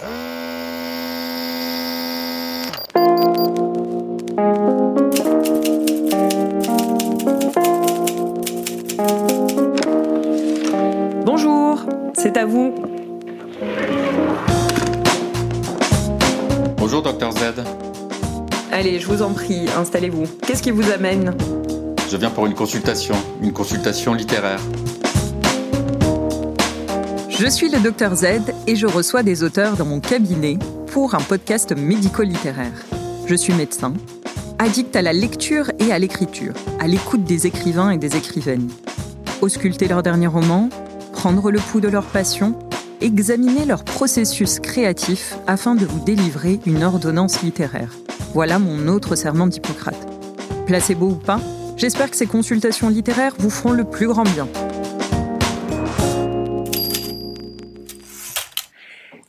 Bonjour, c'est à vous. Bonjour, docteur Z. Allez, je vous en prie, installez-vous. Qu'est-ce qui vous amène? Je viens pour une consultation, une consultation littéraire. Je suis le docteur Z et je reçois des auteurs dans mon cabinet pour un podcast médico-littéraire. Je suis médecin, addict à la lecture et à l'écriture, à l'écoute des écrivains et des écrivaines. Ausculter leurs derniers romans, prendre le pouls de leur passion, examiner leur processus créatif afin de vous délivrer une ordonnance littéraire. Voilà mon autre serment d'Hippocrate. Placebo ou pas, j'espère que ces consultations littéraires vous feront le plus grand bien.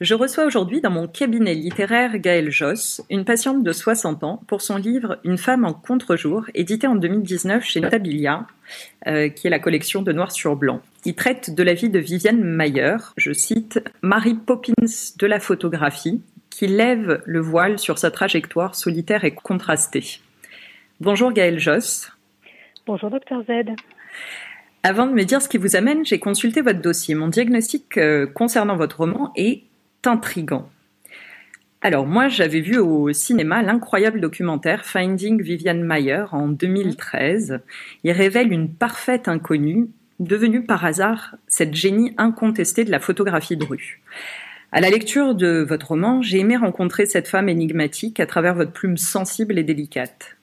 Je reçois aujourd'hui dans mon cabinet littéraire Gaëlle Josse, une patiente de 60 ans, pour son livre Une femme en contre-jour, édité en 2019 chez Notabilia, euh, qui est la collection de noir sur blanc. Il traite de la vie de Viviane Mayer, je cite, Mary Poppins de la photographie, qui lève le voile sur sa trajectoire solitaire et contrastée. Bonjour Gaëlle Josse. Bonjour Docteur Z. Avant de me dire ce qui vous amène, j'ai consulté votre dossier. Mon diagnostic euh, concernant votre roman est intrigant. Alors moi, j'avais vu au cinéma l'incroyable documentaire Finding Vivian Mayer en 2013. Il révèle une parfaite inconnue, devenue par hasard cette génie incontestée de la photographie de rue. À la lecture de votre roman, j'ai aimé rencontrer cette femme énigmatique à travers votre plume sensible et délicate.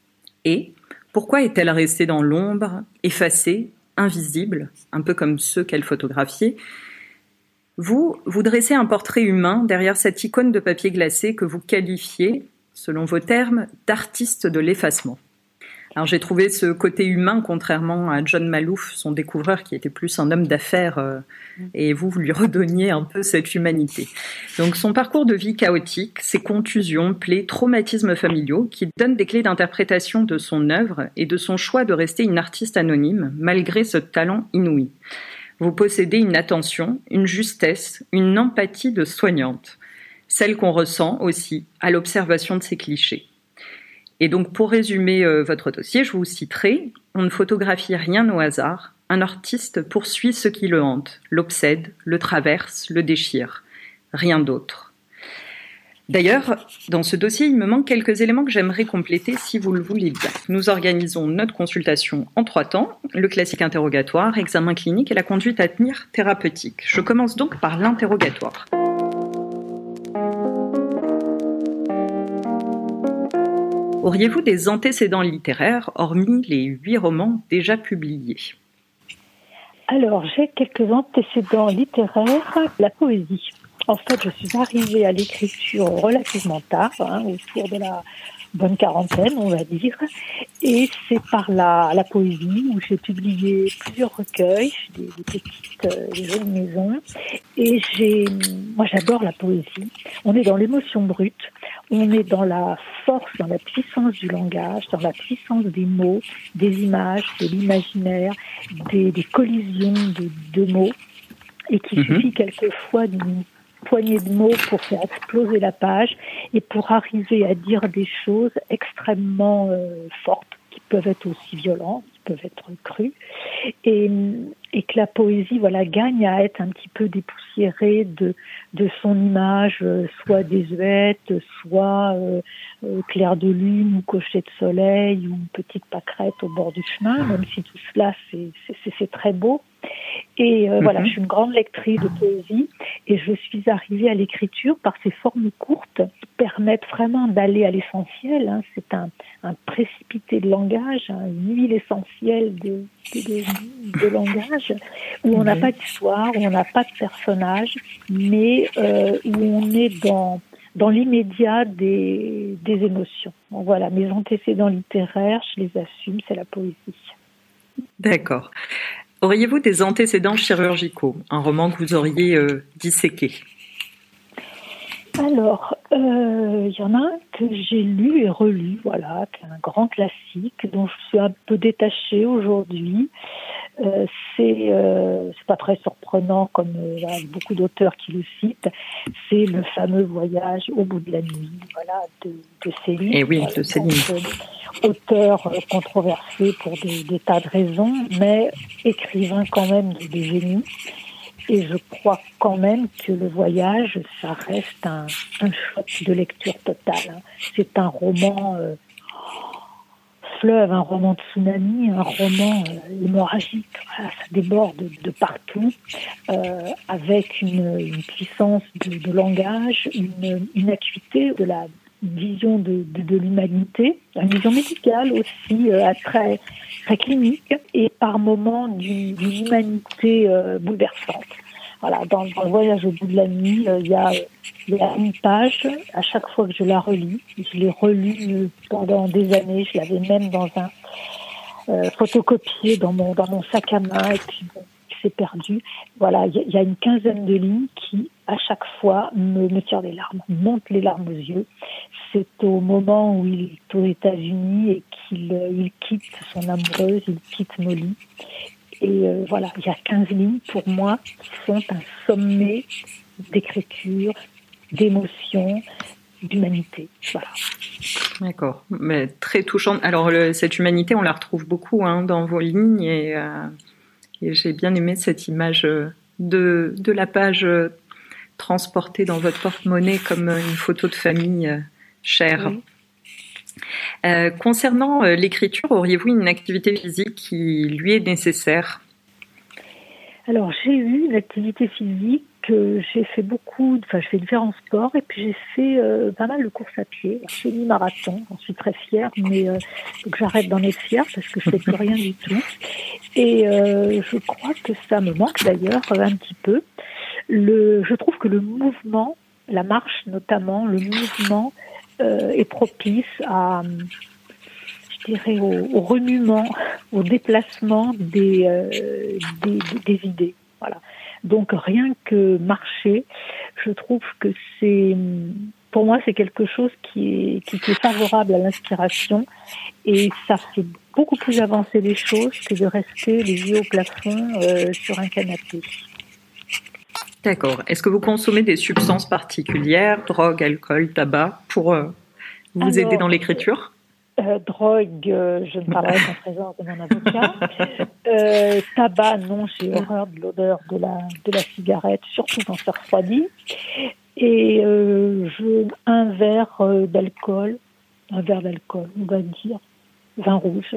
Et pourquoi est-elle restée dans l'ombre, effacée, invisible, un peu comme ceux qu'elle photographiait, vous, vous dressez un portrait humain derrière cette icône de papier glacé que vous qualifiez, selon vos termes, d'artiste de l'effacement. Alors j'ai trouvé ce côté humain, contrairement à John Malouf, son découvreur, qui était plus un homme d'affaires, euh, et vous, vous lui redonniez un peu cette humanité. Donc son parcours de vie chaotique, ses contusions, plaies, traumatismes familiaux, qui donnent des clés d'interprétation de son œuvre et de son choix de rester une artiste anonyme, malgré ce talent inouï. Vous possédez une attention, une justesse, une empathie de soignante, celle qu'on ressent aussi à l'observation de ces clichés. Et donc pour résumer euh, votre dossier, je vous citerai, on ne photographie rien au hasard, un artiste poursuit ce qui le hante, l'obsède, le traverse, le déchire, rien d'autre. D'ailleurs, dans ce dossier, il me manque quelques éléments que j'aimerais compléter si vous le voulez bien. Nous organisons notre consultation en trois temps, le classique interrogatoire, examen clinique et la conduite à tenir thérapeutique. Je commence donc par l'interrogatoire. Auriez-vous des antécédents littéraires, hormis les huit romans déjà publiés? Alors, j'ai quelques antécédents littéraires, la poésie. En fait, je suis arrivée à l'écriture relativement tard, hein, autour de la bonne quarantaine, on va dire. Et c'est par la, la poésie où j'ai publié plusieurs recueils, des, des petites euh, jeunes maisons. Et j'ai, moi j'adore la poésie. On est dans l'émotion brute, on est dans la force, dans la puissance du langage, dans la puissance des mots, des images, de l'imaginaire, des, des collisions de, de mots et qui Mhm. suffit quelquefois d'une poignée de mots pour faire exploser la page et pour arriver à dire des choses extrêmement euh, fortes qui peuvent être aussi violentes, qui peuvent être crues et, et que la poésie voilà gagne à être un petit peu dépoussiérée de de son image euh, soit désuète, soit euh, euh, clair de lune ou cocher de soleil ou petite pâquerette au bord du chemin, même si tout cela c'est très beau. Et euh, voilà, Mhm. je suis une grande lectrice de poésie et je suis arrivée à l'écriture par ces formes courtes qui permettent vraiment d'aller à l'essentiel. hein. C'est un, un précipité de langage, hein, une huile essentielle de, de, de- de langage où on n'a pas d'histoire, où on n'a pas de personnage, mais euh, où on est dans dans l'immédiat des, des émotions. Voilà, mes antécédents littéraires, je les assume, c'est la poésie. D'accord. Auriez-vous des antécédents chirurgicaux? Un roman que vous auriez euh, disséqué? Alors, euh, il y en a un que j'ai lu et relu, voilà, qui est un grand classique dont je suis un peu détachée aujourd'hui. euh, c'est euh, c'est pas très surprenant comme euh, beaucoup d'auteurs qui le citent. C'est le fameux voyage au bout de la nuit, voilà, de, de Céline. Et eh oui, de Céline. auteur controversé pour des, des, tas de raisons, mais écrivain quand même de, de génie. Et je crois quand même que le voyage, ça reste un, un choc de lecture totale. Hein. C'est un roman euh, fleuve, un roman de tsunami, un roman euh, hémorragique. ça déborde de, partout, euh, avec une, puissance de, langage, une, une, acuité de la vision de, de, l'humanité, une vision médicale aussi euh, très, très clinique, et par moments d'une humanité bouleversante. Voilà, dans, le voyage au bout de la nuit, euh, il y, a, une page, à chaque fois que je la relis, je l'ai relue pendant des années, je l'avais même dans un euh, photocopié dans mon, dans mon sac à main, et puis bon, c'est perdu. Voilà, il y, a une quinzaine de lignes qui, à chaque fois, me, tirent les larmes, montent les larmes aux yeux. C'est au moment où il est aux États-Unis et qu'il euh, quitte son amoureuse, il quitte Molly. Et euh, voilà, il y a 15 lignes pour moi qui sont un sommet d'écriture, d'émotion, d'humanité. D'accord, mais très touchante. Alors cette humanité, on la retrouve beaucoup hein, dans vos lignes euh, et j'ai bien aimé cette image euh, de, de la page transportée dans votre porte-monnaie comme une photo de famille chère. Euh, concernant euh, l'écriture, auriez-vous une activité physique qui lui est nécessaire? Alors, j'ai eu une activité physique. J'ai fait beaucoup, enfin, je fais différents sports et puis j'ai fait euh, pas mal de courses à pied, semi-marathon. J'en suis très fière, mais donc j'arrête d'en être fière parce que je fais plus rien du tout. Et je crois que ça me manque d'ailleurs un petit peu. Le, je trouve que le mouvement, la marche notamment, le mouvement euh, est propice à, je dirais, au, remuement, au déplacement des, euh, des, des, idées. Voilà. Donc rien que marcher, je trouve que c'est, pour moi, c'est quelque chose qui est, qui est favorable à l'inspiration et ça fait beaucoup plus avancer les choses que de rester les yeux au plafond euh, sur un canapé. D'accord. Est-ce que vous consommez des substances particulières, drogue, alcool, tabac, pour euh, vous aider dans l'écriture? Euh, Drogue, euh, je ne parlerai qu'en présence de mon avocat. tabac, non, j'ai horreur de l'odeur de la, de la cigarette, surtout quand ça refroidit. Et je, un verre d'alcool, un verre d'alcool, on va dire, vin rouge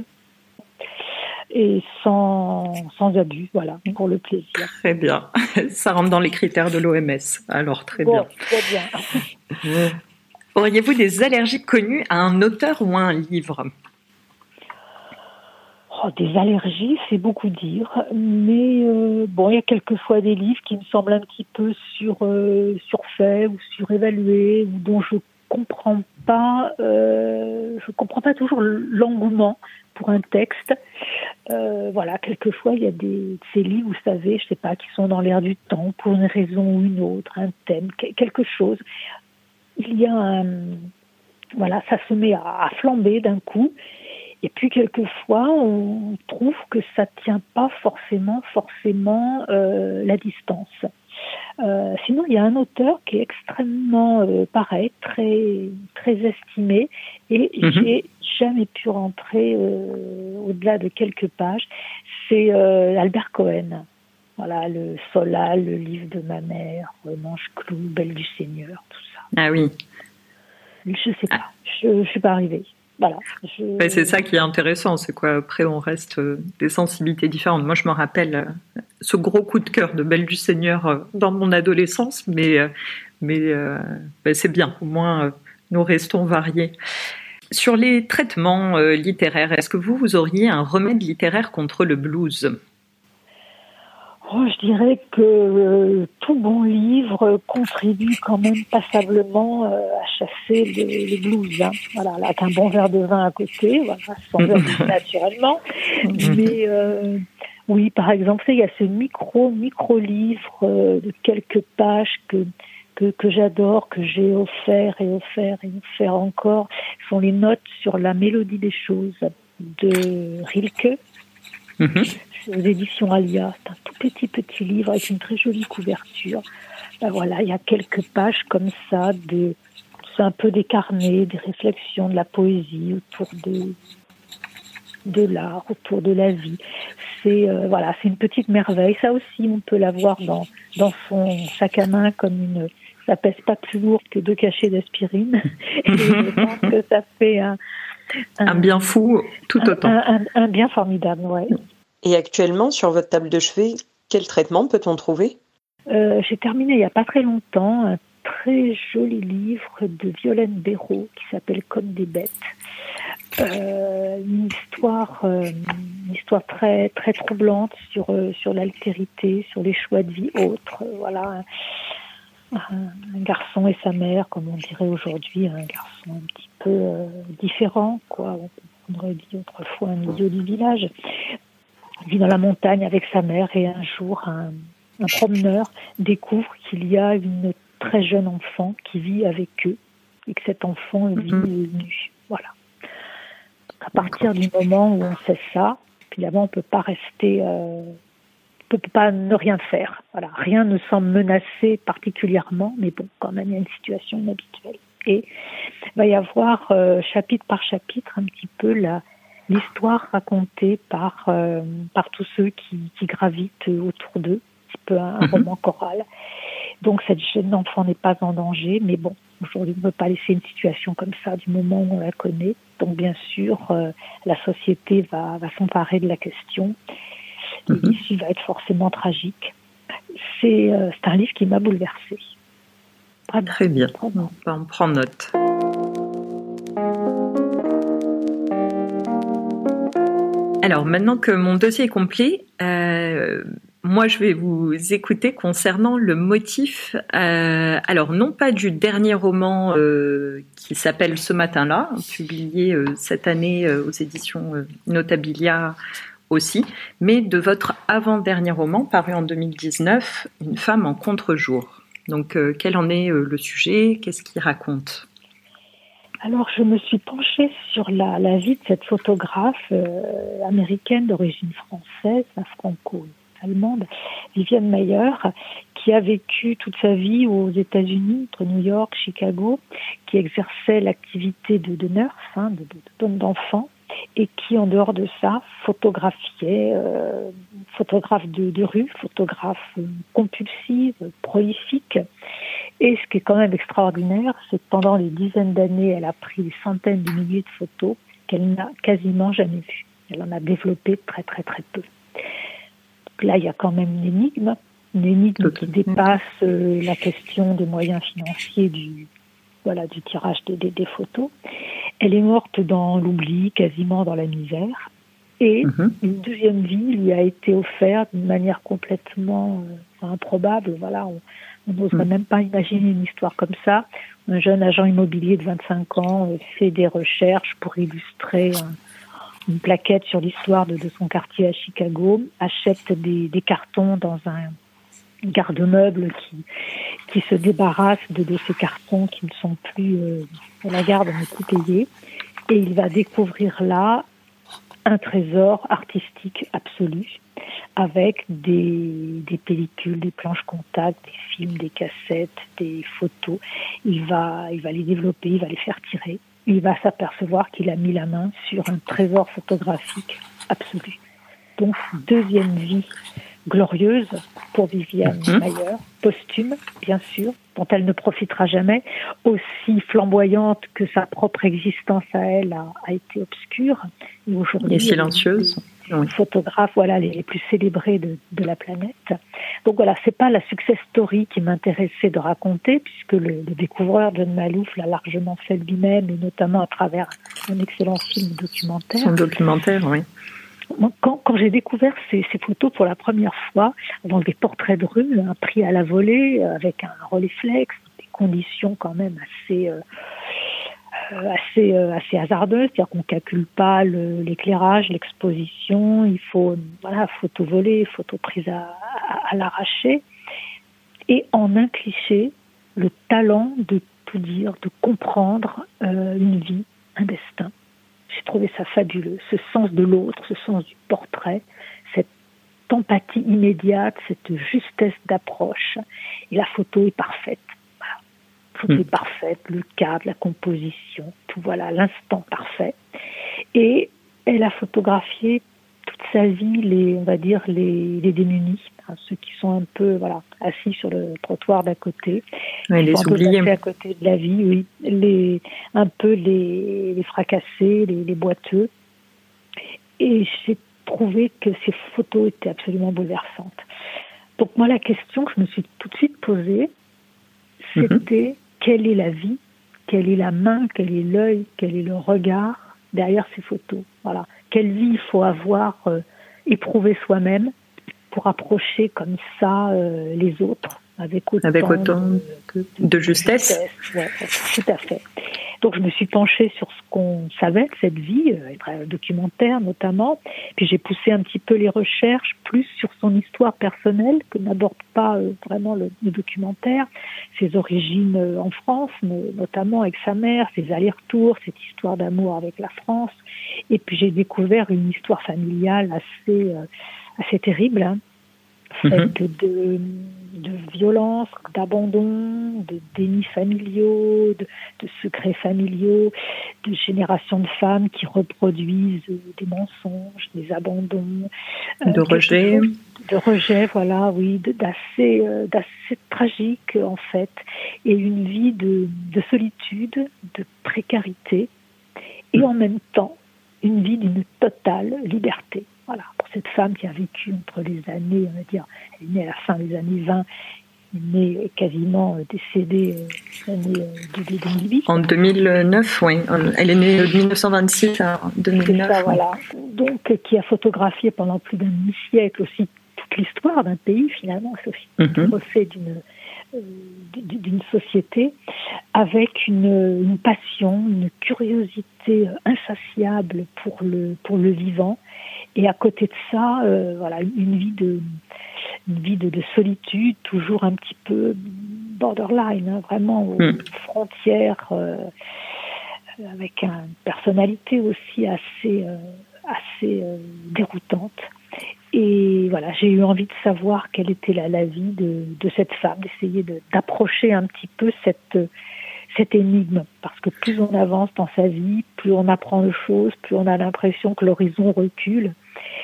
et sans, sans abus, voilà, pour le plaisir. Très bien. Ça rentre dans les critères de l'OMS, alors très bien. Très bien. Auriez-vous des allergies connues à un auteur ou à un livre? Oh, Des allergies, c'est beaucoup dire, mais euh, bon, il y a quelquefois des livres qui me semblent un petit peu sur, euh, surfaits ou surévalués, ou dont je comprends pas, euh, je comprends pas toujours l'engouement pour un texte. Voilà, quelquefois il y a des ces livres, vous savez, je sais pas, qui sont dans l'air du temps pour une raison ou une autre, un thème, quelque chose. Il y a un, voilà, ça se met à, flamber d'un coup. Et puis quelquefois, on trouve que ça tient pas forcément, forcément euh, la distance. Euh, sinon, il y a un auteur qui est extrêmement euh, pareil, très très estimé, et mhm. j'ai jamais pu rentrer euh, au-delà de quelques pages. C'est Albert Cohen. Voilà, le Solal, le livre de ma mère, Manche Clou, Belle du Seigneur, tout ça. Ah oui. Je sais pas, je, ne suis pas arrivée. Voilà. c'est ça qui est intéressant, c'est quoi Après, on reste des sensibilités différentes. Moi, je me rappelle ce gros coup de cœur de Belle du Seigneur euh, dans mon adolescence, mais, euh, mais euh, ben, c'est bien, au moins nous restons variés. Sur les traitements littéraires, est-ce que vous, vous auriez un remède littéraire contre le blues? Oh, Je dirais que tout bon livre contribue quand même passablement à chasser les, blues. Hein. Voilà, avec un bon verre de vin à côté, voilà, sans verre naturellement. Mais oui, par exemple, il y a ce micro, micro-livre euh, de quelques pages que, que, j'adore, que j'ai offert et offert et offert encore. Ce sont les notes sur la mélodie des choses de Rilke. Mhm. Aux éditions Alia. C'est un tout petit petit livre avec une très jolie couverture. Ben voilà, il y a quelques pages comme ça de c'est un peu des carnets, des réflexions, de la poésie autour de de l'art, autour de la vie. C'est euh, voilà, c'est une petite merveille. Ça aussi, on peut l'avoir dans dans son sac à main comme une. Ça pèse pas plus lourd que deux cachets d'aspirine. Et je pense que ça fait un un, bien fou tout autant. Un, bien formidable, ouais. Et actuellement, sur votre table de chevet, quel traitement peut-on trouver? Euh, J'ai terminé il n'y a pas très longtemps un très joli livre de Violaine Béraud qui s'appelle Comme des bêtes. Euh, une histoire, euh, une histoire très très troublante sur sur l'altérité, sur les choix de vie autres. Voilà, un, garçon et sa mère, comme on dirait aujourd'hui, un garçon un petit peu différent, quoi. On aurait dit autrefois un idiot du village. Vit dans la montagne avec sa mère et un jour, un, promeneur découvre qu'il y a une très jeune enfant qui vit avec eux et que cet enfant vit mhm. nu. Voilà. À partir du moment où on sait ça, évidemment, on ne peut pas rester euh, peut pas ne rien faire. Voilà, rien ne semble menacé particulièrement, mais bon, quand même, il y a une situation inhabituelle. Et il va y avoir euh, chapitre par chapitre un petit peu la l'histoire racontée par euh, par tous ceux qui, qui gravitent autour d'eux, un petit peu un, mhm. roman choral. Donc cette jeune enfant n'est pas en danger, mais bon, aujourd'hui on ne peut pas laisser une situation comme ça du moment où on la connaît. Donc bien sûr, euh, la société va, va s'emparer de la question l'issue mhm. va être forcément tragique. Euh, c'est un livre qui m'a bouleversée. Très bien, on prendre note. Alors maintenant que mon dossier est complet, euh, moi je vais vous écouter concernant le motif, euh, alors non pas du dernier roman qui s'appelle Ce matin-là, publié cette année aux éditions Notabilia aussi, mais de votre avant-dernier roman paru en 2019, Une femme en contre-jour. Donc, euh, quel en est euh, le sujet? Qu'est-ce qu'il raconte? Alors, je me suis penchée sur la, vie de cette photographe euh, américaine d'origine française, franco-allemande, Viviane Mayer, qui a vécu toute sa vie aux États-Unis, entre New York, Chicago, qui exerçait l'activité de, de nurse, hein, de, de, d'enfant, et qui, en dehors de ça, photographiait, euh, photographe de, rue, photographe euh, compulsive, prolifique. Et ce qui est quand même extraordinaire, c'est que pendant les dizaines d'années, elle a pris des centaines de milliers de photos qu'elle n'a quasiment jamais vues. Elle en a développé très très très peu. Donc là, il y a quand même une énigme, une énigme qui dépasse euh, la question des moyens financiers du, voilà, du tirage des, des photos. Elle est morte dans l'oubli, quasiment dans la misère. Et mhm. une deuxième vie lui a été offerte d'une manière complètement euh, improbable. Voilà, on n'oserait mhm. même pas imaginer une histoire comme ça. Un jeune agent immobilier de 25 ans euh, fait des recherches pour illustrer une plaquette sur l'histoire de, son quartier à Chicago, achète des, des cartons dans un garde-meuble qui, qui se débarrasse de, de, ces cartons qui ne sont plus euh, à la garde, mais plus payés. Et il va découvrir là un trésor artistique absolu avec des, des pellicules, des planches contact, des films, des cassettes, des photos. Il va, il va les développer, il va les faire tirer. Il va s'apercevoir qu'il a mis la main sur un trésor photographique absolu. Donc, deuxième vie glorieuse pour Viviane mhm. Mayer, posthume, bien sûr, dont elle ne profitera jamais, aussi flamboyante que sa propre existence à elle a, été obscure. Et aujourd'hui, silencieuse. Une photographe, voilà, les, plus célébrées de, de, la planète. Donc voilà, c'est pas la success story qui m'intéressait de raconter, puisque le, le découvreur John Malouf l'a largement fait lui-même, et notamment à travers un excellent film documentaire. Un documentaire, oui quand, j'ai découvert ces, photos pour la première fois, dans des portraits de rue, un prix à la volée, euh, avec un Rolleiflex, des conditions quand même assez euh, euh, assez assez hasardeuses, c'est-à-dire qu'on calcule pas l'éclairage, l'exposition, il faut voilà photo volée, photo prise à, à, l'arraché, et en un cliché, le talent de tout dire, de comprendre une vie, un destin. J'ai trouvé ça fabuleux, ce sens de l'autre, ce sens du portrait, cette empathie immédiate, cette justesse d'approche. Et la photo est parfaite. La photo est parfaite, le cadre, la composition, tout voilà, l'instant parfait. Et elle a photographié toute sa vie les, on va dire, les, les démunis, hein, ceux qui sont un peu, voilà, assis sur le trottoir d'à côté. Les oubliés. à côté de la vie, oui. Les, un peu les, les fracassés, les, les boiteux. Et j'ai trouvé que ces photos étaient absolument bouleversantes. Donc moi, la question que je me suis tout de suite posée, Mhm. c'était quelle est la vie, quelle est la main, quel est l'œil, quel est le regard derrière ces photos? Voilà. Quelle vie il faut avoir euh, soi-même? Pour approcher comme ça euh, les autres avec autant, Avec autant de, de justesse. Ouais, tout à fait. Donc je me suis penchée sur ce qu'on savait de cette vie, euh, documentaire notamment, puis j'ai poussé un petit peu les recherches plus sur son histoire personnelle que n'aborde pas euh, vraiment le, le, documentaire, ses origines euh, en France, notamment avec sa mère, ses allers-retours, cette histoire d'amour avec la France, et puis j'ai découvert une histoire familiale assez euh, assez terrible. Hein faite mm -hmm. de, de violence, d'abandon, de dénis familiaux, de, de, secrets familiaux, de générations de femmes qui reproduisent des mensonges, des abandons, de euh, rejet, de rejet, voilà, oui, d'assez euh, d'assez tragique en fait, et une vie de, de solitude, de précarité, et en même temps une vie d'une totale liberté. Voilà, pour cette femme qui a vécu entre les années, on va dire, elle est née à la fin des années 20, elle est quasiment décédée euh, l'année euh, 2008. En 2009, oui. Elle est née de 1926 à 2009. Ça, voilà. Donc, qui a photographié pendant plus d'un demi-siècle aussi toute l'histoire d'un pays, finalement. C'est aussi mm -hmm. le reflet d'une d'une société avec une, une, passion, une curiosité insatiable pour le, pour le vivant. Et à côté de ça, euh, voilà, une vie de, une vie de, de, solitude, toujours un petit peu borderline, hein, vraiment aux mm. frontières, euh, avec une personnalité aussi assez, euh, assez déroutante. Et voilà, j'ai eu envie de savoir quelle était la, la vie de, de, cette femme, d'essayer d'approcher un petit peu cette, cette énigme. Parce que plus on avance dans sa vie, plus on apprend de choses, plus on a l'impression que l'horizon recule.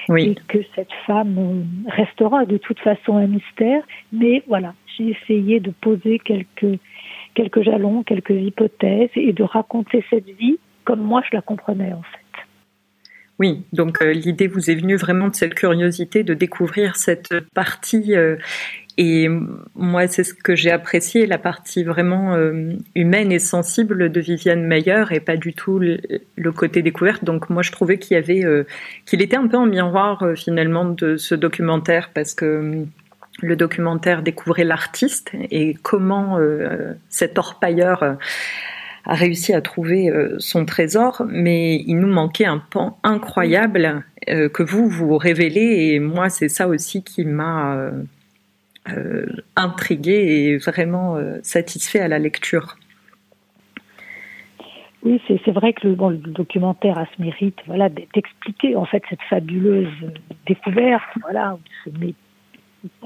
Oui. Et que cette femme restera de toute façon un mystère. Mais voilà, j'ai essayé de poser quelques, quelques jalons, quelques hypothèses et de raconter cette vie comme moi je la comprenais en fait. Oui, donc euh, l'idée vous est venue vraiment de cette curiosité de découvrir cette partie euh, et moi c'est ce que j'ai apprécié, la partie vraiment euh, humaine et sensible de Viviane Meyer et pas du tout le, côté découverte. Donc moi je trouvais qu'il y avait qu'il était un peu en miroir finalement de ce documentaire parce que le documentaire découvrait l'artiste et comment cet orpailleur a réussi à trouver euh, son trésor, mais il nous manquait un pan incroyable euh, que vous vous révélez et moi c'est ça aussi qui m'a euh, intrigué et vraiment satisfait à la lecture. Oui, c'est vrai que le, documentaire a ce mérite voilà, d'expliquer en fait cette fabuleuse découverte, voilà, ce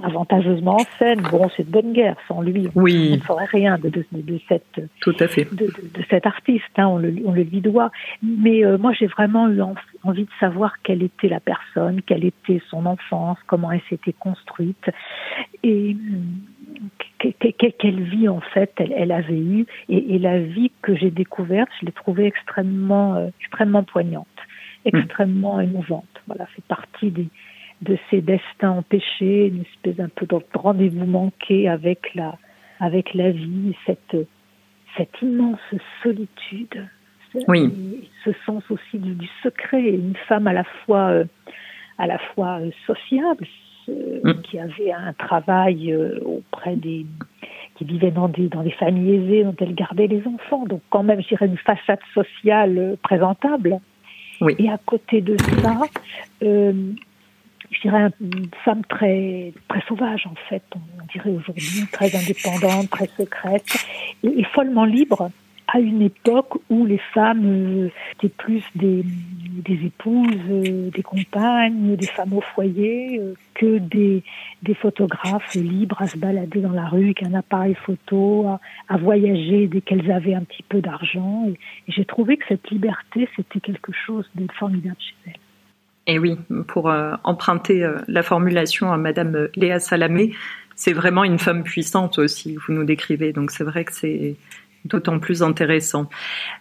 avantageusement en scène. Bon, c'est de bonne guerre. Sans lui, oui. on ne ferait rien de, de, de, cette, Tout à fait. de, de cet artiste. Hein, on, le, on le lui doit. Mais euh, moi, j'ai vraiment eu envie de savoir quelle était la personne, quelle était son enfance, comment elle s'était construite et quelle vie en fait elle, elle avait eue. Et, et, la vie que j'ai découverte, je l'ai trouvée extrêmement, euh, extrêmement poignante, extrêmement mmh. émouvante. Voilà, c'est partie des de ses destins empêchés, une espèce un peu de rendez-vous manqué avec la, avec la vie, cette, cette immense solitude, oui. ce sens aussi du, du, secret, une femme à la fois, euh, à la fois euh, sociable, euh, mm. qui avait un travail euh, auprès des, qui vivait dans des, dans des familles aisées dont elle gardait les enfants, donc quand même, je dirais, une façade sociale présentable. Oui. Et à côté de ça, je dirais, une femme très, très sauvage, en fait, on dirait aujourd'hui, très indépendante, très secrète, et, follement libre, à une époque où les femmes euh, étaient plus des, des épouses, euh, des compagnes, des femmes au foyer, euh, que des, des photographes libres à se balader dans la rue avec un appareil photo, à, voyager dès qu'elles avaient un petit peu d'argent. Et j'ai trouvé que cette liberté, c'était quelque chose de formidable chez elles. Et oui, pour euh, emprunter euh, la formulation à Madame Léa Salamé, c'est vraiment une femme puissante aussi, vous nous décrivez. Donc c'est vrai que c'est d'autant plus intéressant.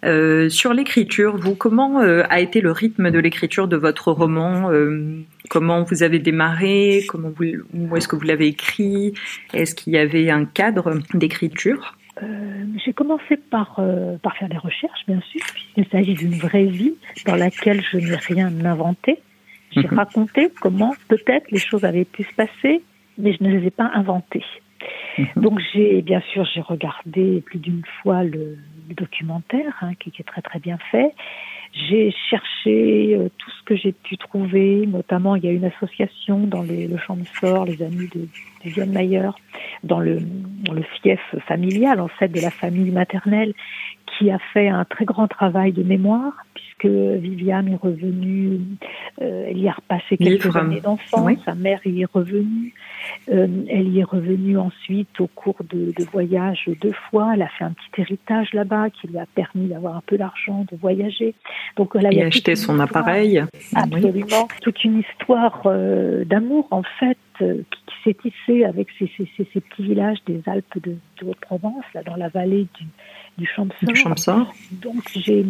Euh, sur l'écriture, vous, comment euh, a été le rythme de l'écriture de votre roman euh, Comment vous avez démarré Comment vous, Où est-ce que vous l'avez écrit Est-ce qu'il y avait un cadre d'écriture? Euh, j'ai commencé par, euh, par faire des recherches, bien sûr, puisqu'il s'agit d'une vraie vie dans laquelle je n'ai rien inventé. J'ai Mhm. raconté comment peut-être les choses avaient pu se passer, mais je ne les ai pas inventées. Mhm. Donc j'ai bien sûr j'ai regardé plus d'une fois le, le documentaire hein, qui, qui est très très bien fait. J'ai cherché euh, tout ce que j'ai pu trouver, notamment il y a une association dans les, le champ de sort, les amis de Viviane Mayer, dans le, dans le fief familial en fait de la famille maternelle, qui a fait un très grand travail de mémoire puisque Viviane est revenue, euh, elle y a repassé quelques Livre. années d'enfance, Oui. sa mère y est revenue. Euh, elle y est revenue ensuite au cours de, de voyages deux fois. Elle a fait un petit héritage là-bas qui lui a permis d'avoir un peu d'argent, de voyager. Donc Et a une son appareil Oui. Absolument. Toute une histoire euh, d'amour, en fait, qui, qui s'est tissée avec ces, ces, ces, ces petits villages des Alpes de, de Haute-Provence, là, dans la vallée du, du Champsor Donc j'ai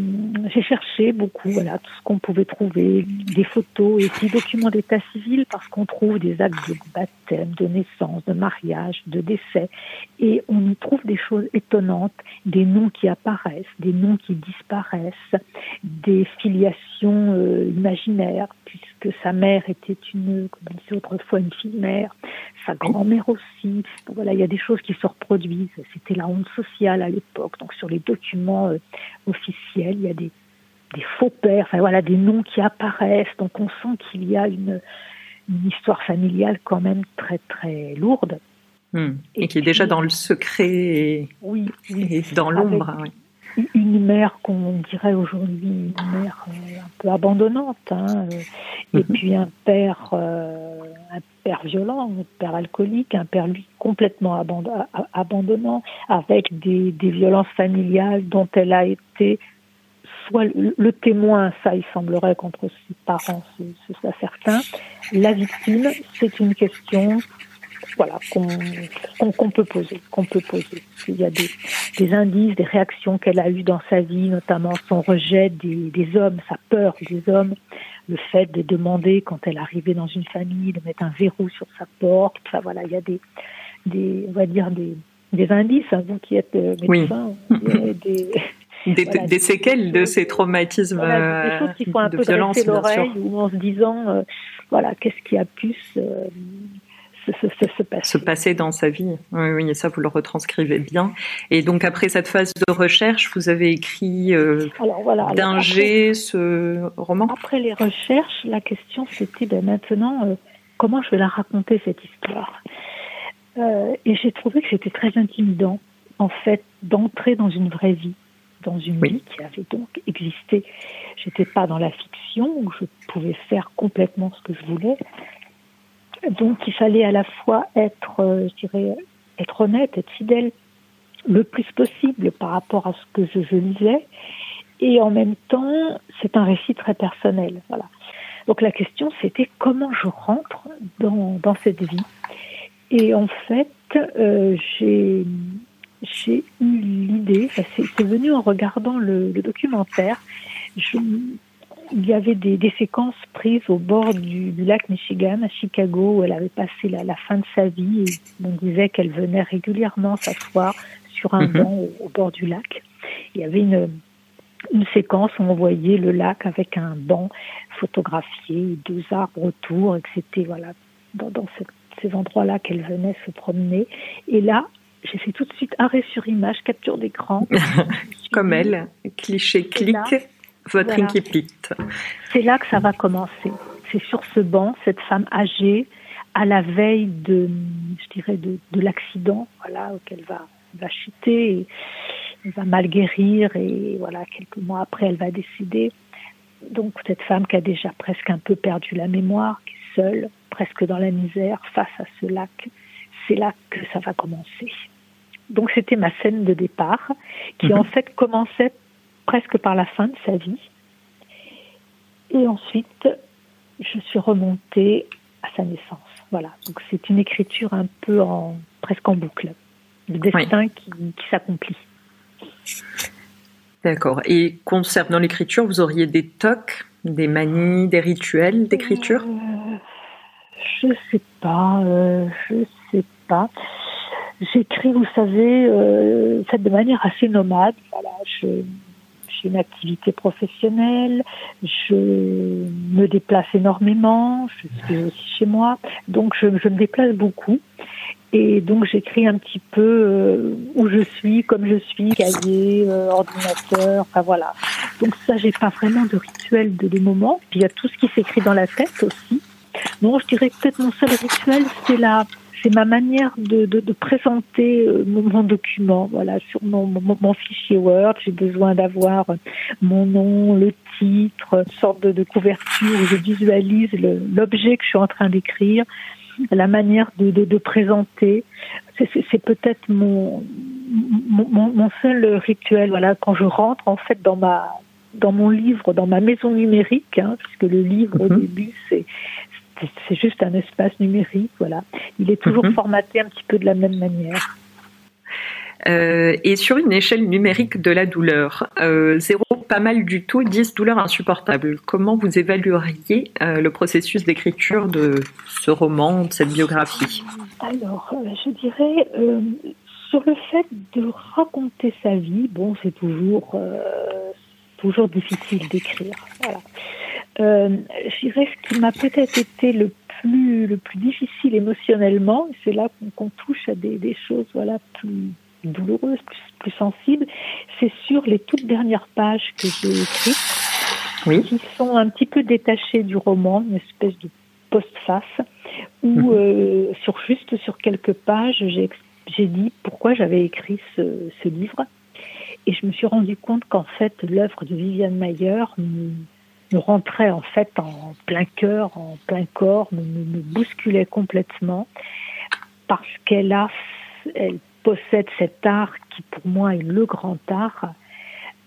j'ai cherché beaucoup, voilà, tout ce qu'on pouvait trouver, des photos et aussi documents d'état civil parce qu'on trouve des actes de baptême, de naissance, de mariage, de décès. Et on y trouve des choses étonnantes, des noms qui apparaissent, des noms qui disparaissent, des filiations euh, imaginaires puisque sa mère était une, comme on disait autrefois, une sa grand-mère aussi. Donc voilà, il y a des choses qui se reproduisent. C'était la honte sociale à l'époque. Donc sur les documents euh, officiels, il y a des, des faux pères, enfin voilà, des noms qui apparaissent. Donc on sent qu'il y a une, une histoire familiale quand même très très lourde. Hmm. Et, Et qui est déjà dans le secret et, Oui, et dans l'ombre. oui. une mère qu'on dirait aujourd'hui une mère euh, un peu abandonnante, hein, euh, et Mhm. puis un père, euh, un père violent, un père alcoolique, un père lui complètement abandonnant, avec des, des violences familiales dont elle a été soit le, témoin, ça il semblerait contre ses parents, c'est ça certain. La victime, c'est une question voilà, qu'on qu'on peut poser, qu'on peut poser. Il y a des, indices, des réactions qu'elle a eues dans sa vie, notamment son rejet des hommes, sa peur des hommes, le fait de demander quand elle arrivait dans une famille de mettre un verrou sur sa porte. Enfin voilà, il y a des, des on va dire des, des indices. hein, vous qui êtes euh, Oui. médecin, dirait des, Des, Voilà, des séquelles de ces traumatismes voilà, des euh, choses qui font un de peu violence, l'oreille ou en se disant euh, voilà qu'est-ce qui a pu se, se, se, se- se passer. se passer dans sa vie. Oui, oui, et ça, vous le retranscrivez bien. Et donc, après cette phase de recherche, vous avez écrit euh, voilà. ce roman? Après les recherches, la question c'était ben, maintenant euh, comment je vais la raconter cette histoire? Euh, et j'ai trouvé que c'était très intimidant, en fait, d'entrer dans une vraie vie, dans une Oui. vie qui avait donc existé. J'étais pas dans la fiction où je pouvais faire complètement ce que je voulais. Donc il fallait à la fois être, euh, je dirais, être honnête, être fidèle le plus possible par rapport à ce que je, je lisais. Et en même temps, c'est un récit très personnel. Voilà. Donc la question, c'était comment je rentre dans, cette vie. Et en fait, euh, j'ai eu l'idée, c'est venu en regardant le, documentaire. Il y avait des, des séquences prises au bord du, du lac Michigan à Chicago où elle avait passé la, la fin de sa vie et on disait qu'elle venait régulièrement s'asseoir sur un Mhm. banc au, au bord du lac. Il y avait une, une séquence où on voyait le lac avec un banc photographié, deux arbres autour, et que c'était voilà, dans, ces endroits-là qu'elle venait se promener. Et là, j'ai fait tout de suite arrêt sur image, capture d'écran. Comme elle, cliché, clic, votre voilà. incipit. C'est là que ça va commencer. C'est sur ce banc, cette femme âgée, à la veille de, je dirais, de, de l'accident, voilà, auquel va, va chuter. Et, va mal guérir et voilà, quelques mois après, elle va décéder. Donc cette femme qui a déjà presque un peu perdu la mémoire, qui est seule, presque dans la misère, face à ce lac, c'est là que ça va commencer. Donc c'était ma scène de départ, qui mhm. en fait commençait presque par la fin de sa vie. Et ensuite, je suis remontée à sa naissance. Voilà. Donc c'est une écriture un peu en presque en boucle, le destin qui, s'accomplit. D'accord. Et concernant l'écriture, vous auriez des tocs, des manies, des rituels d'écriture? Euh, Je sais pas. Euh, je sais pas. J'écris, vous savez, euh, de manière assez nomade. Voilà, je une activité professionnelle, je me déplace énormément, je suis aussi chez moi, donc je, me déplace beaucoup. Et donc j'écris un petit peu euh, où je suis, comme je suis, cahier, euh, ordinateur, enfin voilà. Donc ça, j'ai pas vraiment de rituel de, des moments. Puis il y a tout ce qui s'écrit dans la tête aussi. Non, je dirais peut-être mon seul rituel, c'est la c'est ma manière de, de, de présenter euh, mon, document. Voilà, sur mon, mon, fichier Word, j'ai besoin d'avoir mon nom, le titre, une sorte de, de couverture où je visualise l'objet que je suis en train d'écrire, la manière de, de, de présenter. C'est peut-être mon, mon, mon seul rituel. Voilà, quand je rentre en fait dans ma dans mon livre, dans ma maison numérique, hein, puisque le livre au mhm. début c'est c'est juste un espace numérique, voilà. Il est toujours mhm. formaté un petit peu de la même manière. Euh, et sur une échelle numérique de la douleur, euh, zéro pas mal du tout, 10 douleur insupportable. Comment vous évalueriez euh, le processus d'écriture de ce roman, de cette biographie? Alors, je dirais sur le fait de raconter sa vie, bon, c'est toujours toujours difficile d'écrire. Voilà. Euh, je dirais ce qui m'a peut-être été le plus le plus difficile émotionnellement, c'est là qu'on touche à des, des, choses voilà plus douloureuses, plus, plus sensibles, c'est sur les toutes dernières pages que j'ai écrites, oui. qui sont un petit peu détachées du roman, une espèce de post-face, où mhm. euh, sur juste sur quelques pages, j'ai dit pourquoi j'avais écrit ce, ce livre. Et je me suis rendu compte qu'en fait, l'œuvre de Viviane Mayer me rentrait en fait en plein cœur, en plein corps, me, me bousculait complètement parce qu'elle a, elle possède cet art qui pour moi est le grand art,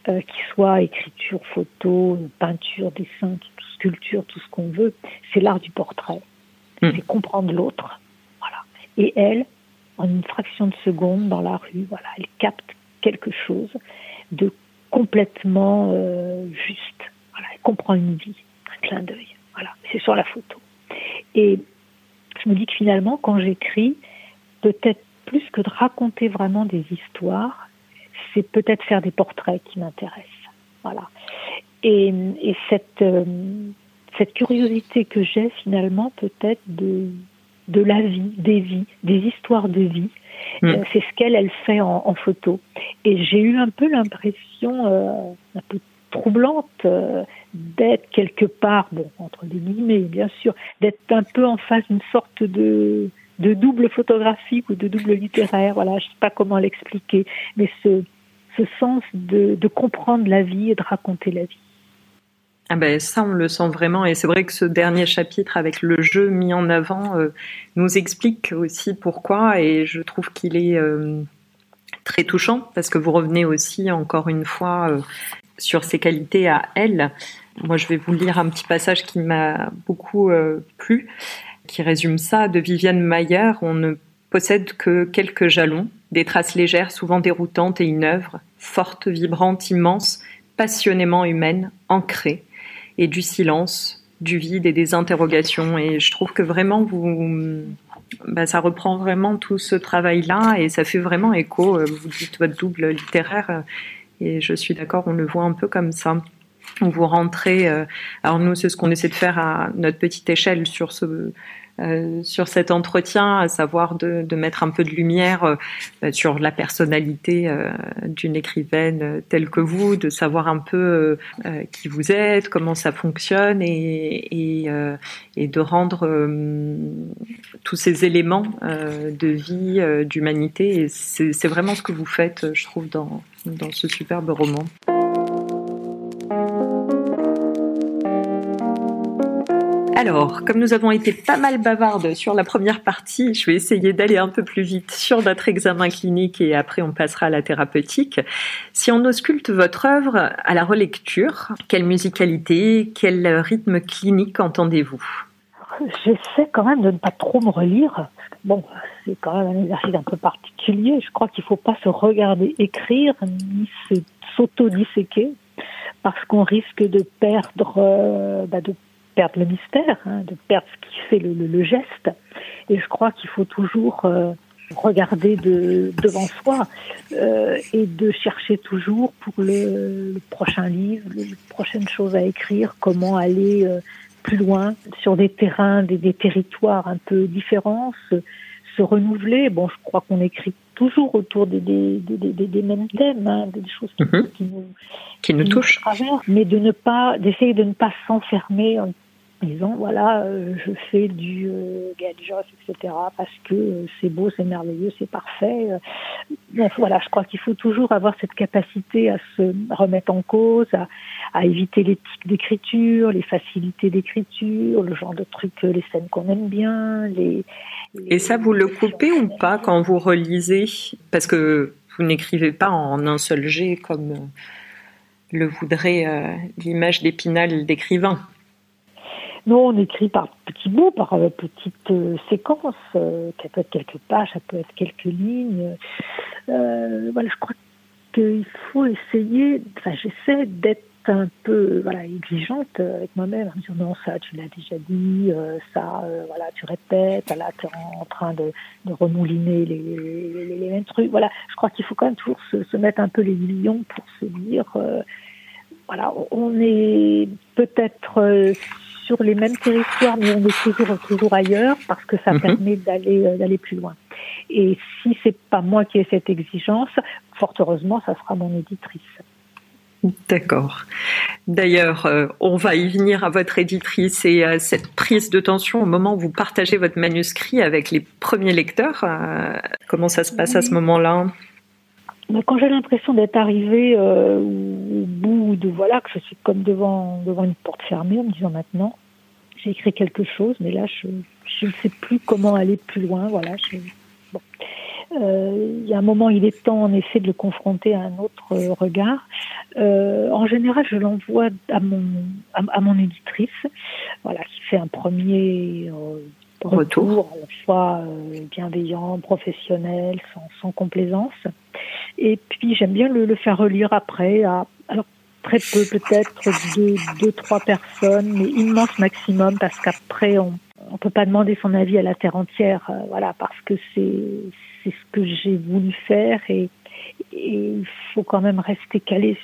euh, qui soit écriture, photo, peinture, dessin, sculpture, tout ce qu'on veut, c'est l'art du portrait. Hmm. C'est comprendre l'autre. Voilà. Et elle, en une fraction de seconde dans la rue, voilà, elle capte quelque chose de complètement euh, juste comprend une vie, un clin d'œil. Voilà, c'est sur la photo. Et je me dis que finalement, quand j'écris, peut-être plus que de raconter vraiment des histoires, c'est peut-être faire des portraits qui m'intéressent. Voilà. Et, cette, euh, cette curiosité que j'ai finalement peut-être de, de la vie, des vies, des histoires de vie, mm. euh, c'est ce qu'elle elle fait en, photo. Et j'ai eu un peu l'impression, euh, un peu troublante euh, d'être quelque part, bon, entre des guillemets, bien sûr, d'être un peu en face d'une sorte de, de double photographique ou de double littéraire. Voilà, je sais pas comment l'expliquer, mais ce, ce sens de, de comprendre la vie et de raconter la vie. Ah ben ça, on le sent vraiment, et c'est vrai que ce dernier chapitre avec le jeu mis en avant euh, nous explique aussi pourquoi, et je trouve qu'il est euh, très touchant parce que vous revenez aussi encore une fois sur ses qualités à elle. Moi, je vais vous lire un petit passage qui m'a beaucoup euh, plu, qui résume ça de Viviane Mayer. On ne possède que quelques jalons, des traces légères, souvent déroutantes et une œuvre, forte, vibrante, immense, passionnément humaine, ancrée, et du silence, du vide et des interrogations. Et je trouve que vraiment, vous, bah, ça reprend vraiment tout ce travail-là et ça fait vraiment écho. Euh, vous dites votre double littéraire et je suis d'accord, on le voit un peu comme ça. Vous rentrez. Euh, alors nous, c'est ce qu'on essaie de faire à notre petite échelle sur ce euh, sur cet entretien, à savoir de, mettre un peu de lumière euh, sur la personnalité euh, d'une écrivaine telle que vous, de savoir un peu qui vous êtes, comment ça fonctionne et, et, de rendre tous ces éléments de vie, d'humanité. c'est vraiment ce que vous faites, je trouve, dans, dans ce superbe roman. Alors, comme nous avons été pas mal bavardes sur la première partie, je vais essayer d'aller un peu plus vite sur notre examen clinique et après on passera à la thérapeutique. Si on ausculte votre œuvre à la relecture, quelle musicalité, quel rythme clinique entendez-vous? J'essaie quand même de ne pas trop me relire. Bon, c'est quand même un exercice un peu particulier. Je crois qu'il ne faut pas se regarder écrire ni s'auto-disséquer parce qu'on risque de perdre, euh, bah, perdre le mystère, hein, de perdre ce qui fait le, le, geste. Et je crois qu'il faut toujours euh, regarder de, devant soi euh, et de chercher toujours pour le, le, prochain livre, les prochaines choses à écrire, comment aller euh, plus loin sur des terrains, des, des territoires un peu différents, se, se renouveler. Bon, je crois qu'on écrit toujours autour des, des, des, des mêmes thèmes, hein, des choses qui, mhm. qui nous, qui nous touchent, mais de ne pas, d'essayer de ne pas s'enfermer disant voilà, euh, je fais du euh, etc. parce que euh, c'est beau, c'est merveilleux, c'est parfait. Donc voilà, je crois qu'il faut toujours avoir cette capacité à se remettre en cause, à, éviter l'éthique d'écriture, les facilités d'écriture, le genre de trucs, les scènes qu'on aime bien. Les, Et ça, vous le coupez ou pas quand vous relisez? Parce que vous n'écrivez pas en un seul jet comme le voudrait l'image d'épinal d'écrivain. Non, on écrit par petits bouts, par euh, petites euh, séquences. Euh, ça peut être quelques pages, ça peut être quelques lignes. voilà, je crois qu'il faut essayer. Enfin, j'essaie d'être un peu voilà exigeante avec moi-même en me disant non ça tu l'as déjà dit ça voilà tu répètes là tu es en train de, remouliner les, les, les, mêmes trucs voilà je crois qu'il faut quand même toujours se, se, mettre un peu les millions pour se dire voilà on est peut-être sur les mêmes territoires, mais on est toujours, toujours ailleurs parce que ça mhm. permet d'aller euh, d'aller plus loin. Et si c'est pas moi qui ai cette exigence, fort heureusement, ça sera mon éditrice. D'accord. D'ailleurs, euh, on va y venir à votre éditrice et à cette prise de tension au moment où vous partagez votre manuscrit avec les premiers lecteurs. Euh, comment ça se passe à ce moment-là? Quand j'ai l'impression d'être arrivée euh, au bout de voilà que je suis comme devant devant une porte fermée en me disant maintenant j'ai écrit quelque chose mais là je, je ne sais plus comment aller plus loin voilà bon. euh, il y a un moment il est temps en effet de le confronter à un autre euh, regard euh, en général je l'envoie à mon à, mon éditrice voilà qui fait un premier retour, à la fois bienveillant, professionnel, sans, sans complaisance. Et puis j'aime bien le, le, faire relire après à alors très peu peut-être deux, deux trois personnes, mais immense maximum parce qu'après on on peut pas demander son avis à la terre entière, euh, voilà parce que c'est c'est ce que j'ai voulu faire et, et il faut quand même rester calé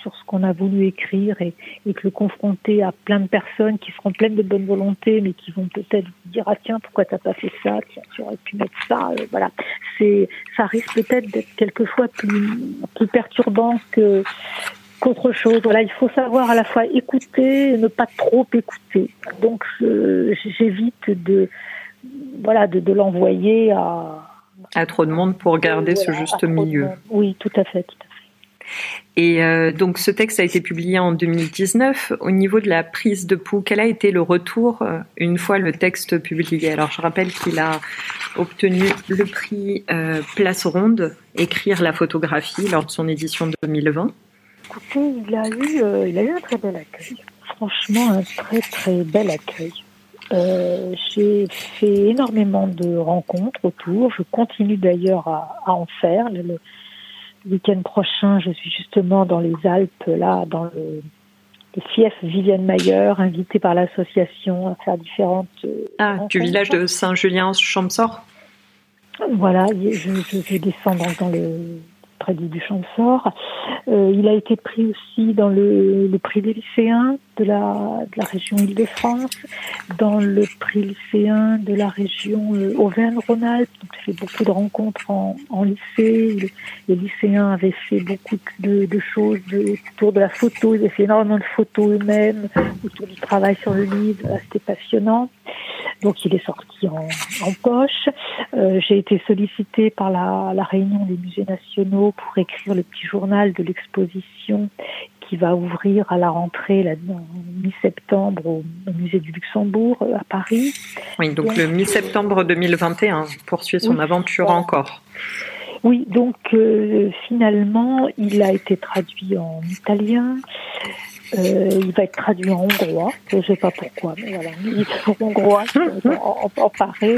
sur ce qu'on a voulu écrire et, et, que le confronter à plein de personnes qui seront pleines de bonne volonté, mais qui vont peut-être dire ah tiens pourquoi t'as pas fait ça, tiens tu aurais pu mettre ça, euh, voilà. C'est ça risque peut-être d'être quelquefois plus plus perturbant que qu'autre chose. Voilà, il faut savoir à la fois écouter et ne pas trop écouter. Donc j'évite de voilà de, de l'envoyer à à trop de monde pour garder ce juste milieu. Oui, tout à fait, tout à fait. Et euh, donc ce texte a été publié en 2019. Au niveau de la prise de pouls, quel a été le retour euh, une fois le texte publié? Alors je rappelle qu'il a obtenu le prix euh, Place Ronde, écrire la photographie lors de son édition de 2020. Écoutez, il a eu, il a eu un très bel accueil. Franchement, un très très bel accueil. j'ai fait énormément de rencontres autour. Je continue d'ailleurs à, en faire. Week-end prochain, je suis justement dans les Alpes, là, dans le, fief Vivienne Mayer, invitée par l'association à faire différentes. Euh, ah, du village de Saint-Julien-Champsort Voilà, je, je, descends dans, le, près du Champsor. Euh, il a été pris aussi dans le, prix des lycéens de la, région Île-de-France, dans le prix lycéen de la région euh, Auvergne-Rhône-Alpes. Donc, j'ai fait beaucoup de rencontres en, lycée. Les, lycéens avaient fait beaucoup de, choses autour de la photo. Ils avaient fait énormément de photos eux-mêmes, autour du travail sur le livre. C'était passionnant. Donc il est sorti en, poche. Euh, j'ai été sollicitée par la, réunion des musées nationaux pour écrire le petit journal de l'exposition qui va ouvrir à la rentrée là, mi-septembre au, musée du Luxembourg euh, à Paris. Oui, donc, le mi-septembre 2021 poursuit son aventure encore. Oui, donc euh, finalement, il a été traduit en italien, euh, il va être traduit en hongrois, je ne sais pas pourquoi, mais voilà, il est hongrois en, en Paris.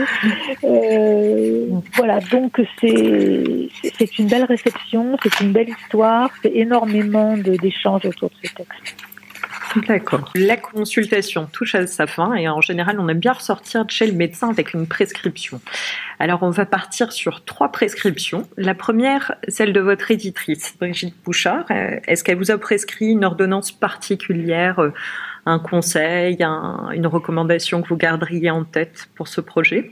Euh, voilà, donc c'est c'est une belle réception, c'est une belle histoire, c'est énormément d'échanges autour de ce texte. D'accord. La consultation touche à sa fin et en général, on aime bien ressortir de chez le médecin avec une prescription. Alors, on va partir sur trois prescriptions. La première, celle de votre éditrice, Brigitte Bouchard. Euh, est-ce qu'elle vous a prescrit une ordonnance particulière, euh, un conseil, une recommandation que vous garderiez en tête pour ce projet?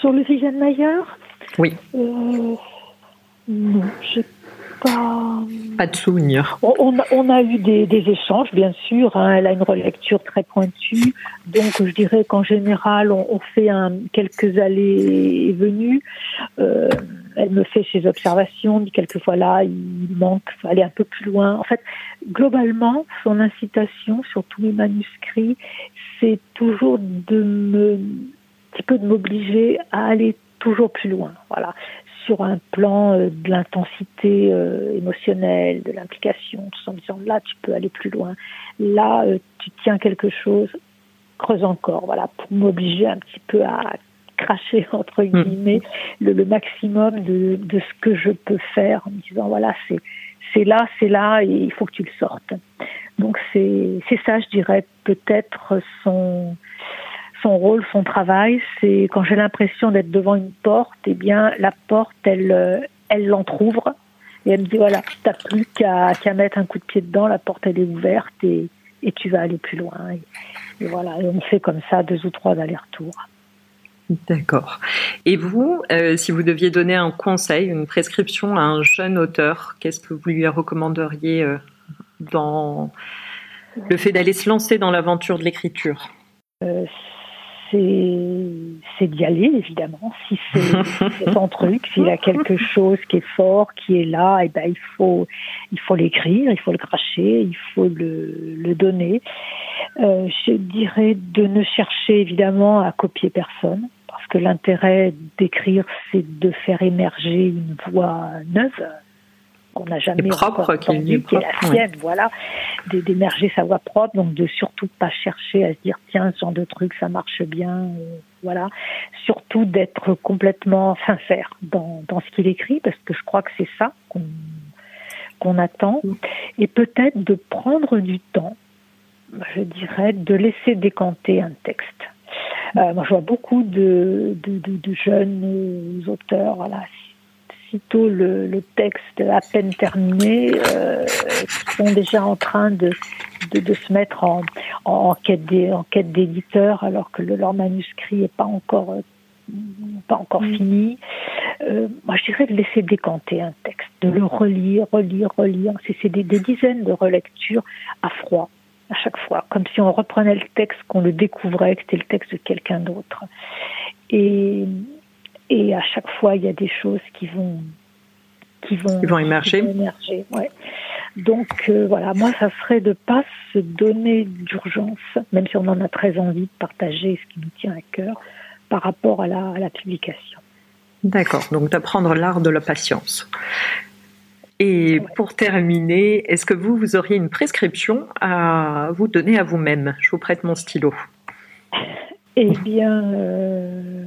Sur le Mayer? Oui. Euh, non, j'ai pas... de souvenir. On, a, eu des, échanges, bien sûr. Hein. elle a une relecture très pointue. Donc, je dirais qu'en général, on, fait quelques allées et venues. Euh, elle me fait ses observations, dit quelquefois là, il manque, faut un peu plus loin. En fait, globalement, son incitation sur tous mes manuscrits, c'est toujours de me, un petit peu de m'obliger à aller toujours plus loin. Voilà sur un plan euh, de l'intensité euh, émotionnelle, de l'implication, tout en disant là tu peux aller plus loin, là euh, tu tiens quelque chose, creuse encore, voilà, pour m'obliger un petit peu à cracher entre hmm. guillemets le, maximum de, de, ce que je peux faire en me disant voilà c'est c'est là, c'est là et il faut que tu le sortes. Donc c'est c'est ça je dirais peut-être son son rôle, son travail, c'est quand j'ai l'impression d'être devant une porte, eh bien la porte, elle, euh, elle l'entrouvre et elle me dit voilà, t'as plus qu'à mettre un coup de pied dedans, la porte elle est ouverte et, et tu vas aller plus loin. Et, voilà, et on fait comme ça deux ou trois allers-retours. D'accord. Et vous, euh, si vous deviez donner un conseil, une prescription à un jeune auteur, qu'est-ce que vous lui recommanderiez euh, dans le fait d'aller se lancer dans l'aventure de l'écriture? C'est d'y aller, évidemment. Si c'est son truc, s'il a quelque chose qui est fort, qui est là, et eh ben, il faut il faut l'écrire, il faut le cracher, il faut le, le donner. Euh, je dirais de ne chercher évidemment à copier personne, parce que l'intérêt d'écrire, c'est de faire émerger une voix neuve, qu'on n'a jamais propre, qui est la sienne, voilà, d'émerger sa voix propre, donc de surtout pas chercher à se dire tiens ce genre de truc ça marche bien, voilà, surtout d'être complètement sincère dans, dans ce qu'il écrit parce que je crois que c'est ça qu'on qu'on attend. Et peut-être de prendre du temps, je dirais, de laisser décanter un texte. Euh, moi, je vois beaucoup de, de, de, de jeunes auteurs, voilà, aussitôt le, le, texte à peine terminé, euh, sont déjà en train de, de, de se mettre en, en, en quête d'éditeur alors que le, leur manuscrit n'est pas encore pas encore mm. fini. Euh, moi, je dirais de laisser décanter un texte, de le relire, relire, relire. C'est des, des dizaines de relectures à froid à chaque fois, comme si on reprenait le texte, qu'on le découvrait, que c'était le texte de quelqu'un d'autre. Et, et à chaque fois, il y a des choses qui vont qui vont, vont émerger. émerger ouais. Donc euh, voilà, moi, ça serait de pas se donner d'urgence, même si on en a très envie de partager ce qui nous tient à cœur par rapport à la, à la publication. D'accord, donc d'apprendre l'art de la patience. Et pour terminer, est-ce que vous, vous auriez une prescription à vous donner à vous-même? Je vous prête mon stylo. Eh bien, euh,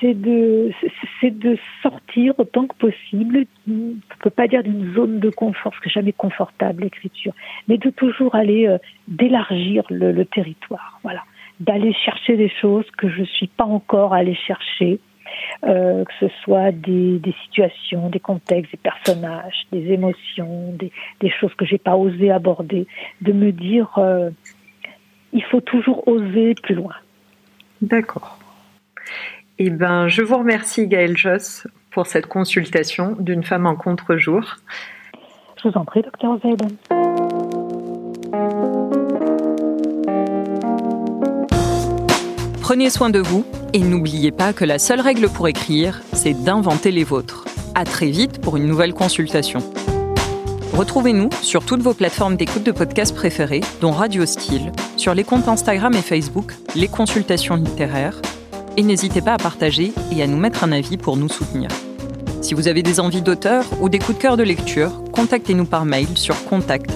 c'est de, c'est de sortir autant que possible, on ne peut pas dire d'une zone de confort, parce que jamais confortable l'écriture, mais de toujours aller euh, d'élargir le, territoire, voilà, d'aller chercher des choses que je suis pas encore allée chercher, euh, que ce soit des, des, situations, des contextes, des personnages, des émotions, des, des choses que j'ai pas osé aborder, de me dire euh, il faut toujours oser plus loin. D'accord. Eh ben, je vous remercie Gaëlle Joss pour cette consultation d'une femme en contre-jour. Je vous en prie, docteur Zed. Prenez soin de vous et n'oubliez pas que la seule règle pour écrire, c'est d'inventer les vôtres. À très vite pour une nouvelle consultation. Retrouvez-nous sur toutes vos plateformes d'écoute de podcasts préférées, dont Radio Style, sur les comptes Instagram et Facebook, les consultations littéraires, et n'hésitez pas à partager et à nous mettre un avis pour nous soutenir. Si vous avez des envies d'auteur ou des coups de cœur de lecture, contactez-nous par mail sur contact.